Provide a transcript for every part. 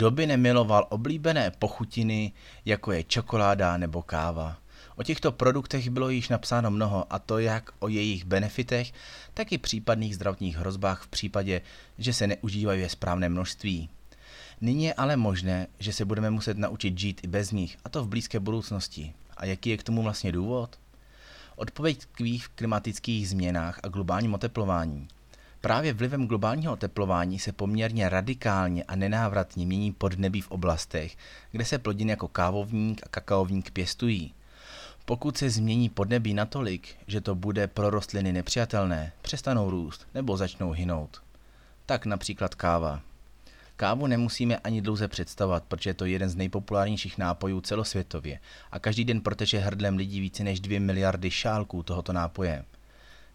Kdo by nemiloval oblíbené pochutiny, jako je čokoláda nebo káva? O těchto produktech bylo již napsáno mnoho, a to jak o jejich benefitech, tak i případných zdravotních hrozbách v případě, že se neužívají ve správné množství. Nyní je ale možné, že se budeme muset naučit žít i bez nich, a to v blízké budoucnosti. A jaký je k tomu vlastně důvod? Odpověď tkví v klimatických změnách a globálním oteplování. Právě vlivem globálního oteplování se poměrně radikálně a nenávratně mění podnebí v oblastech, kde se plodiny jako kávovník a kakaovník pěstují. Pokud se změní podnebí natolik, že to bude pro rostliny nepřijatelné, přestanou růst nebo začnou hynout. Tak například káva. Kávu nemusíme ani dlouze představovat, protože je to jeden z nejpopulárnějších nápojů celosvětově a každý den proteče hrdlem lidí více než 2 miliardy šálků tohoto nápoje.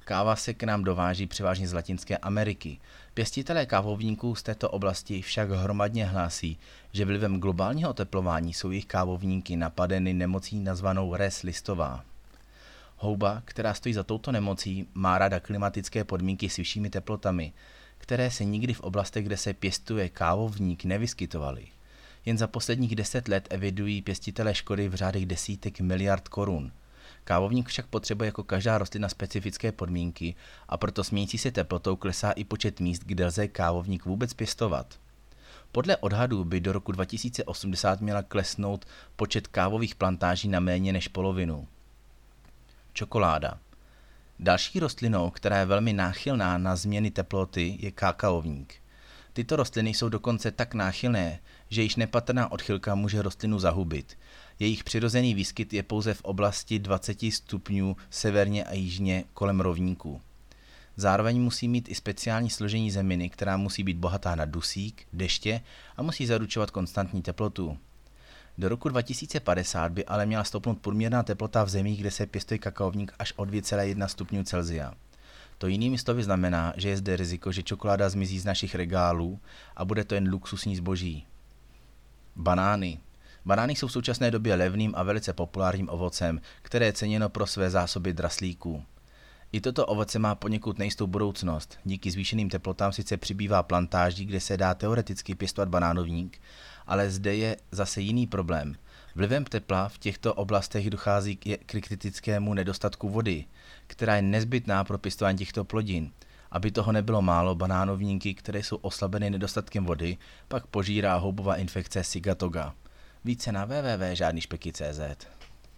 Káva se k nám dováží převážně z Latinské Ameriky. Pěstitelé kávovníků z této oblasti však hromadně hlásí, že vlivem globálního oteplování jsou jejich kávovníky napadeny nemocí nazvanou res listová. Houba, která stojí za touto nemocí, má ráda klimatické podmínky s vyššími teplotami, které se nikdy v oblastech, kde se pěstuje kávovník, nevyskytovaly. Jen za posledních deset let evidují pěstitelé škody v řádech desítek miliard korun – Kávovník však potřebuje jako každá rostlina specifické podmínky a proto smějící se teplotou klesá i počet míst, kde lze kávovník vůbec pěstovat. Podle odhadů by do roku 2080 měla klesnout počet kávových plantáží na méně než polovinu. Čokoláda. Další rostlinou, která je velmi náchylná na změny teploty, je kakaovník. Tyto rostliny jsou dokonce tak náchylné, že již nepatrná odchylka může rostlinu zahubit. Jejich přirozený výskyt je pouze v oblasti 20 stupňů severně a jižně kolem rovníků. Zároveň musí mít i speciální složení zeminy, která musí být bohatá na dusík, deště a musí zaručovat konstantní teplotu. Do roku 2050 by ale měla stopnout průměrná teplota v zemích, kde se pěstuje kakaovník až o 2,1 stupňů Celsia. To jinými slovy znamená, že je zde riziko, že čokoláda zmizí z našich regálů a bude to jen luxusní zboží. Banány. Banány jsou v současné době levným a velice populárním ovocem, které je ceněno pro své zásoby draslíků. I toto ovoce má poněkud nejistou budoucnost. Díky zvýšeným teplotám sice přibývá plantáží, kde se dá teoreticky pěstovat banánovník, ale zde je zase jiný problém. Vlivem tepla v těchto oblastech dochází k kritickému nedostatku vody, která je nezbytná pro pěstování těchto plodin. Aby toho nebylo málo, banánovníky, které jsou oslabeny nedostatkem vody, pak požírá houbová infekce Sigatoga. Více na www.žádnyšpeky.cz